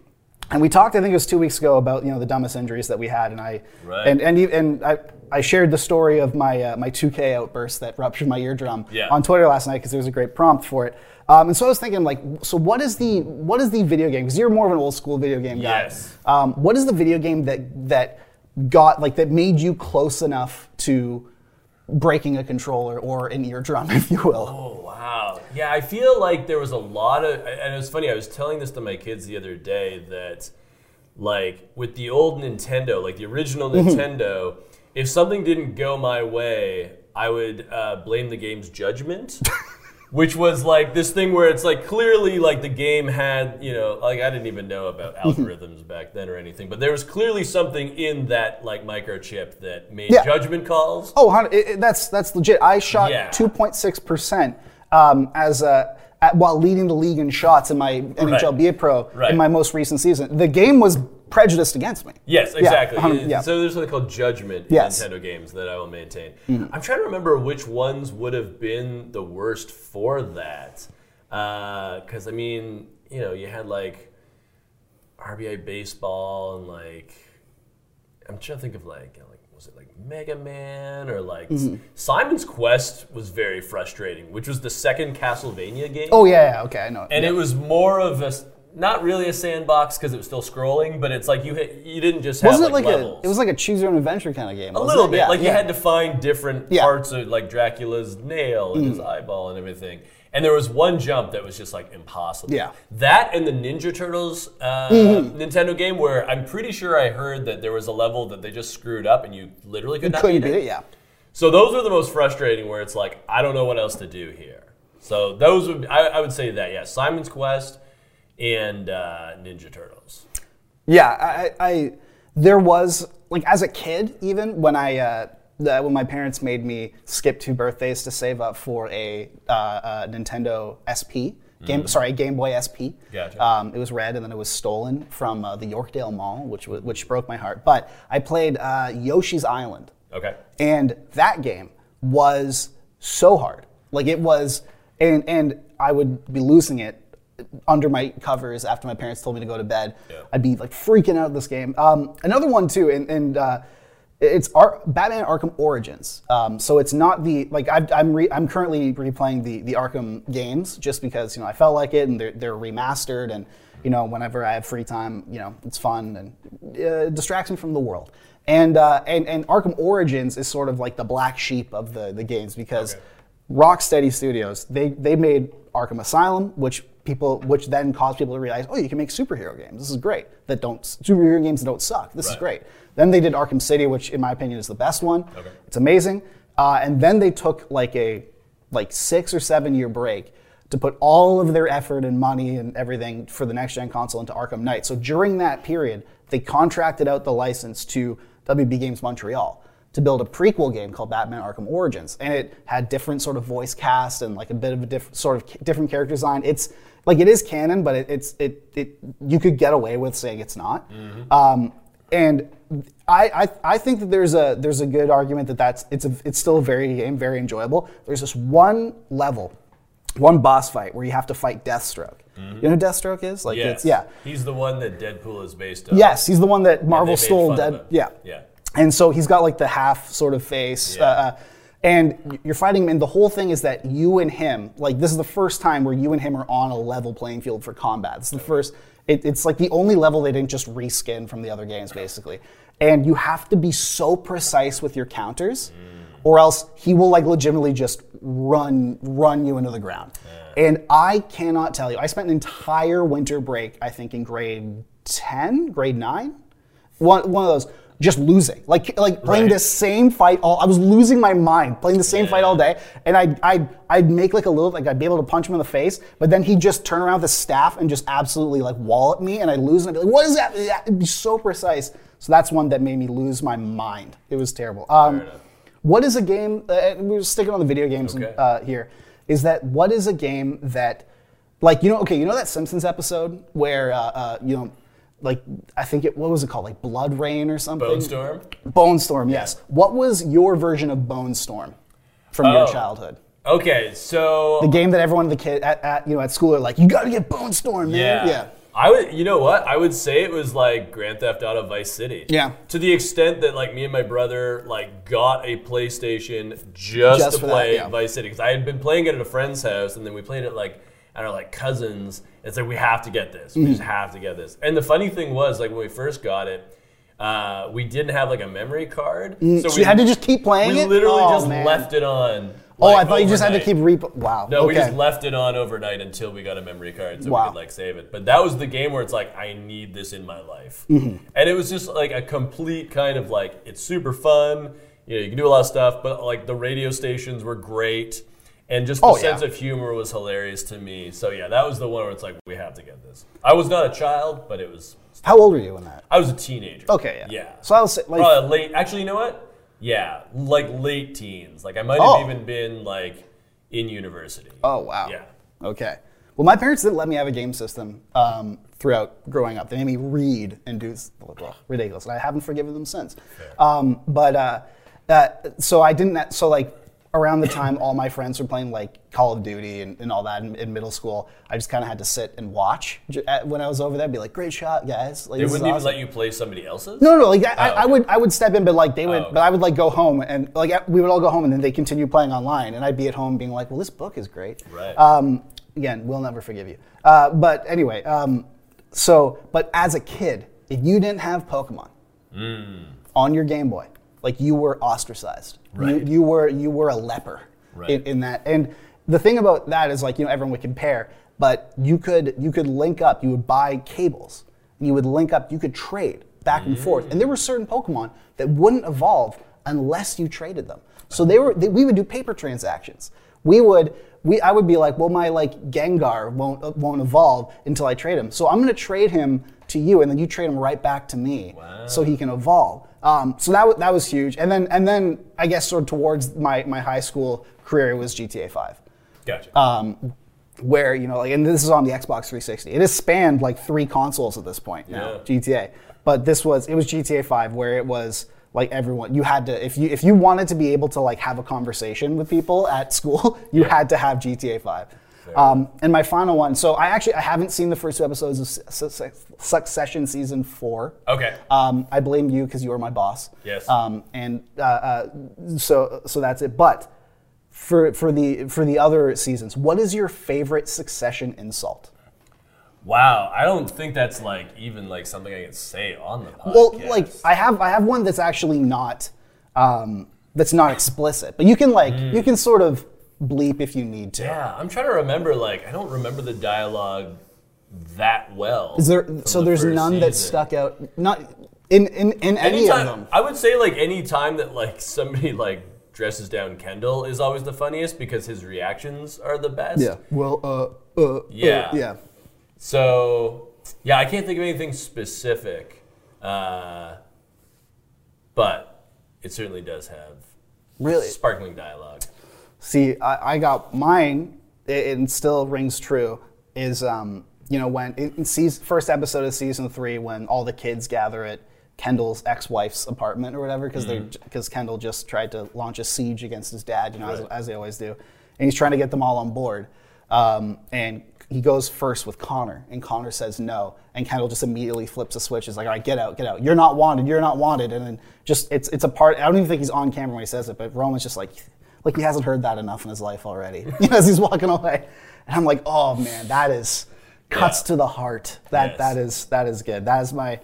And we talked, I think it was two weeks ago, about you know the dumbest injuries that we had, and I Right. and and and I, I shared the story of my uh, my 2K outburst that ruptured my eardrum Yeah. on Twitter last night because there was a great prompt for it. Um, and so I was thinking, like, so what is the what is the video game? Because you're more of an old school video game guy. Yes. Um, what is the video game that that got like that made you close enough to breaking a controller or an eardrum, if you will? Oh wow. Yeah, I feel like there was a lot of and it was funny, I was telling this to my kids the other day that like with the old Nintendo, like the original Mm-hmm. Nintendo, if something didn't go my way, I would uh, blame the game's judgment. Which was like this thing where it's like clearly like the game had, you know, like I didn't even know about algorithms back then or anything, but there was clearly something in that like microchip that made Yeah. judgment calls. Oh, it, it- that's that's legit. I shot Yeah. 2.6 percent um, as a at, while leading the league in shots in my NHL BA Pro Right. in my most recent season. The game was prejudiced against me. Yes, Yeah, exactly. hun- yeah. So there's something called judgment in Yes. Mm-hmm. Nintendo games that I will maintain. I'm trying to remember which ones would have been the worst for that. Because, I mean, you know, you had like RBI Baseball and like, I'm trying to think of like, you know, like was it like Mega Man or like Mm-hmm. Simon's Quest was very frustrating, which was the second Castlevania game. Oh yeah, yeah, okay, I know. And yeah. it was more of a not really a sandbox because it was still scrolling, but it's like you hit, you didn't just have Wasn't like, it like levels. a? It was like a choose your own adventure kind of game. a little bit. like you had to find different Yeah. Mm. parts of like Dracula's nail and his eyeball and everything. And there was one jump that was just like impossible. Yeah. That and the Ninja Turtles uh, Mm-hmm. Nintendo game, where I'm pretty sure I heard that there was a level that they just screwed up and you literally could not couldn't beat beat it. Yeah. So those are the most frustrating, where it's like I don't know what else to do here. So those would I, I would say that yeah, Simon's Quest and uh, Ninja Turtles. Yeah, I, I there was like as a kid, even when I uh, the, when my parents made me skip two birthdays to save up for a, uh, uh Nintendo SP game, sorry, Game Boy SP. Gotcha. Um, it was red, and then it was stolen from uh, the Yorkdale Mall, which which broke my heart. But I played uh, Yoshi's Island. Okay. And that game was so hard. Like it was, and and I would be losing it under my covers after my parents told me to go to bed. Yeah. I'd be like freaking out of this game. Um, another one too, and, and uh, it's Ar- Batman Arkham Origins. Um, so it's not the like I've, I'm re- I'm currently replaying the the Arkham games just because you know I felt like it and they're they're remastered and you know whenever I have free time you know it's fun and uh, distracts me from the world. And, uh, and and Arkham Origins is sort of like the black sheep of the the games because Okay. Rocksteady Studios they they made Arkham Asylum, which people which then caused people to realize, oh, you can make superhero games. This is great. That don't superhero games that don't suck. This is great. Then they did Arkham City, which in my opinion is the best one. Okay. It's amazing. Uh, and then they took like a like six or seven year break to put all of their effort and money and everything for the next gen console into Arkham Knight. So during that period, they contracted out the license to WB Games Montreal to build a prequel game called Batman Arkham Origins, and it had different sort of voice cast and like a bit of a different sort of different character design. It's like it is canon, but it, it's it it you could get away with saying it's not. Um, and I, I I think that there's a there's a good argument that that's it's a it's still a very game very enjoyable. There's this one level, one boss fight where you have to fight Deathstroke. You know who Deathstroke is? Like Yes. it's yeah. He's the one that Deadpool is based on. Yes, he's the one that Marvel stole. Dead, yeah, Yeah. And so he's got like the half sort of face, Yeah. uh, uh, and you're fighting him. And the whole thing is that you and him, like this is the first time where you and him are on a level playing field for combat. It's the first. It, it's like the only level they didn't just reskin from the other games, basically. And you have to be so precise with your counters, or else he will like legitimately just run run you into the ground. And I cannot tell you. I spent an entire winter break, I think, in grade ten, grade nine one, one of those just losing. Like like playing Right. the same fight all I was losing my mind playing the same fight all day and I'd, I'd I'd make like a little like I'd be able to punch him in the face but then he'd just turn around with the staff and just absolutely like wallop me and I'd lose and I'd be like what is that? It'd be so precise. So that's one that made me lose my mind. It was terrible. Um, what is a game uh, we're sticking on the video games Okay. uh, here is that what is a game that like you know okay you know that simpsons episode where uh, uh, you know like i think it what was it called like blood rain or something Bone Storm. bone storm yes what was your version of bone storm from your Oh. childhood Okay, so the game that everyone the kid at, at you know at school are like you gotta get bone storm man Yeah. yeah I would, you know what? I would say it was like Grand Theft Auto Vice City. Yeah. To the extent that like me and my brother like got a PlayStation just, Just to for that, play yeah. Vice City because I had been playing it at a friend's house and then we played it like at our like cousins. It's like we have to get this. We Mm-hmm. just have to get this. And the funny thing was like when we first got it. Uh, we didn't have like a memory card, Mm, so you had to just keep playing We it? literally Oh, just man. left it on. oh i like, thought you just had to overnight. keep re wow No, we just left it on overnight until we got a memory card so Wow. we could like save it. But that was the game where it's like I need this in my life, Mm-hmm. and it was just like a complete kind of like it's super fun. You know, you can do a lot of stuff, but like the radio stations were great, and just the Oh, yeah. sense of humor was hilarious to me. So yeah, that was the one where it's like we have to get this. I was not a child, but it was. how old were you in that I was a teenager. okay yeah Yeah. so i was like Probably late. Actually, you know what? Yeah, like late teens. Like I might Oh. have even been like in university. Oh wow. Yeah. Okay. Well, my parents didn't let me have a game system um, throughout growing up. They made me read and do ridiculous, and I haven't forgiven them since. Um, but uh, uh, so I didn't. So like around the time all my friends were playing like Call of Duty and, and all that in, in middle school, I just kind of had to sit and watch when I was over there. Be like, "Great shot, guys!" Like, They wouldn't even awesome." let you play somebody else's. No, no, no. Like I, I, Oh, I would, I would step in, but like they would, Oh, okay. but I would like go home and like we would all go home, and then they continue playing online, and I'd be at home being like, "Well, this book is great." Right. Um, again, we'll never forgive you. Uh, but anyway, um, so, but as a kid, if you didn't have Pokemon on your Game Boy, like you were ostracized. Right. You, you were you were a leper Right. in, in that. And the thing about that is like you know everyone would compare, but you could you could link up. You would buy cables, and you would link up. You could trade back and forth. And there were certain Pokemon that wouldn't evolve unless you traded them. So they were they, we would do paper transactions. We would we I would be like, well, my like Gengar won't uh, won't evolve until I trade him. So I'm going to trade him to you, and then you trade him right back to me, so he can evolve. Um, so that that was huge. And then and then I guess sort of towards my my high school career it was GTA 5 Gotcha. um, where you know, like, and this is on the Xbox 360. It has spanned like three consoles at this point now, Yeah. GTA. But this was it was GTA 5 where it was like everyone you had to if you if you wanted to be able to like have a conversation with people at school, you had to have GTA 5. Um, and my final one. So I actually I haven't seen the first two episodes of Su- Su- Succession season four. okay. Um, I blame you because you were my boss. Yes. Um, and uh, uh, so so that's it. But for for the for the other seasons, what is your favorite Succession insult? wow. I don't think that's like even like something I can say on the podcast. Well, like I have I have one that's actually not um, that's not explicit, but you can like you can sort of bleep if you need to. yeah, I'm trying to remember. Like, I don't remember the dialogue that well. Is there so the there's none that stuck out? Not in in, in any Anytime, of them. I would say like any time that like somebody like dresses down Kendall is always the funniest because his reactions are the best. Yeah. Well, uh, uh, Yeah. uh, yeah. So yeah, I can't think of anything specific, uh, but it certainly does have Really? sparkling dialogue. See, I, I got mine, it, it still rings true, is, um, you know, when in, season, first episode of season three, when all the kids gather at Kendall's ex-wife's apartment or whatever, because they because Kendall just tried to launch a siege against his dad, you know, as, as they always do, and he's trying to get them all on board. Um, and he goes first with Connor, and Connor says no, and Kendall just immediately flips a switch. He's like, "All right, get out, get out. You're not wanted. You're not wanted." And then just it's it's a part. I don't even think he's on camera when he says it, but Roman's just like, like he hasn't heard that enough in his life already. You know, as he's walking away, and I'm like, "Oh man, that is cuts Yeah. to the heart. That Yes. that is that is good. That is my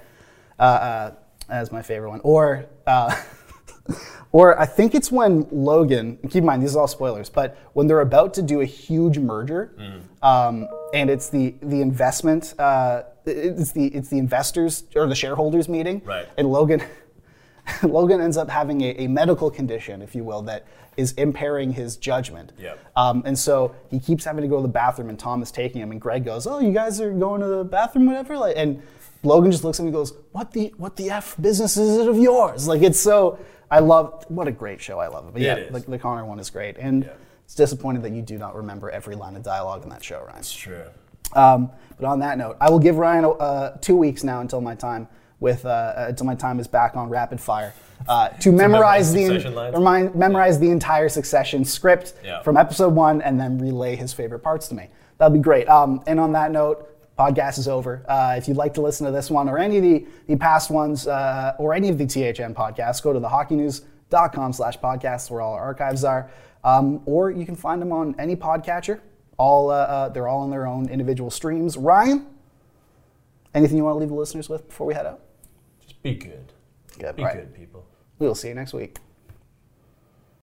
uh, uh, that is my favorite one. Or uh, or I think it's when Logan. and Keep in mind these are all spoilers, but when they're about to do a huge merger, Mm. um, and it's the the investment. Uh, it's the it's the investors or the shareholders meeting, Right. and Logan. Logan ends up having a, a medical condition, if you will, that is impairing his judgment. Yep. Um, and so he keeps having to go to the bathroom, and Tom is taking him. And Greg goes, "Oh, you guys are going to the bathroom, whatever." Like, and Logan just looks at him and goes, "What the what the f business is it of yours?" Like, it's so. I love what a great show. I love it. But yeah, the, the Connor one is great, and Yeah. it's disappointing that you do not remember every line of dialogue in that show, Ryan. It's true. Um, but on that note, I will give Ryan uh, two weeks now until my time with uh, uh, until my time is back on rapid fire uh, to memorize memorize the remind, memorize the entire Succession script Yeah. from episode one and then relay his favorite parts to me. That'd be great. Um, and on that note. Podcast is over. Uh, if you'd like to listen to this one or any of the, the past ones uh, or any of the THN podcasts, go to thehockeynews.com slash podcasts where all our archives are. Um, or you can find them on any podcatcher. All uh, uh, They're all on their own individual streams. Ryan, anything you want to leave the listeners with before we head out? Be good. Good. Be right. good, people. We will see you next week.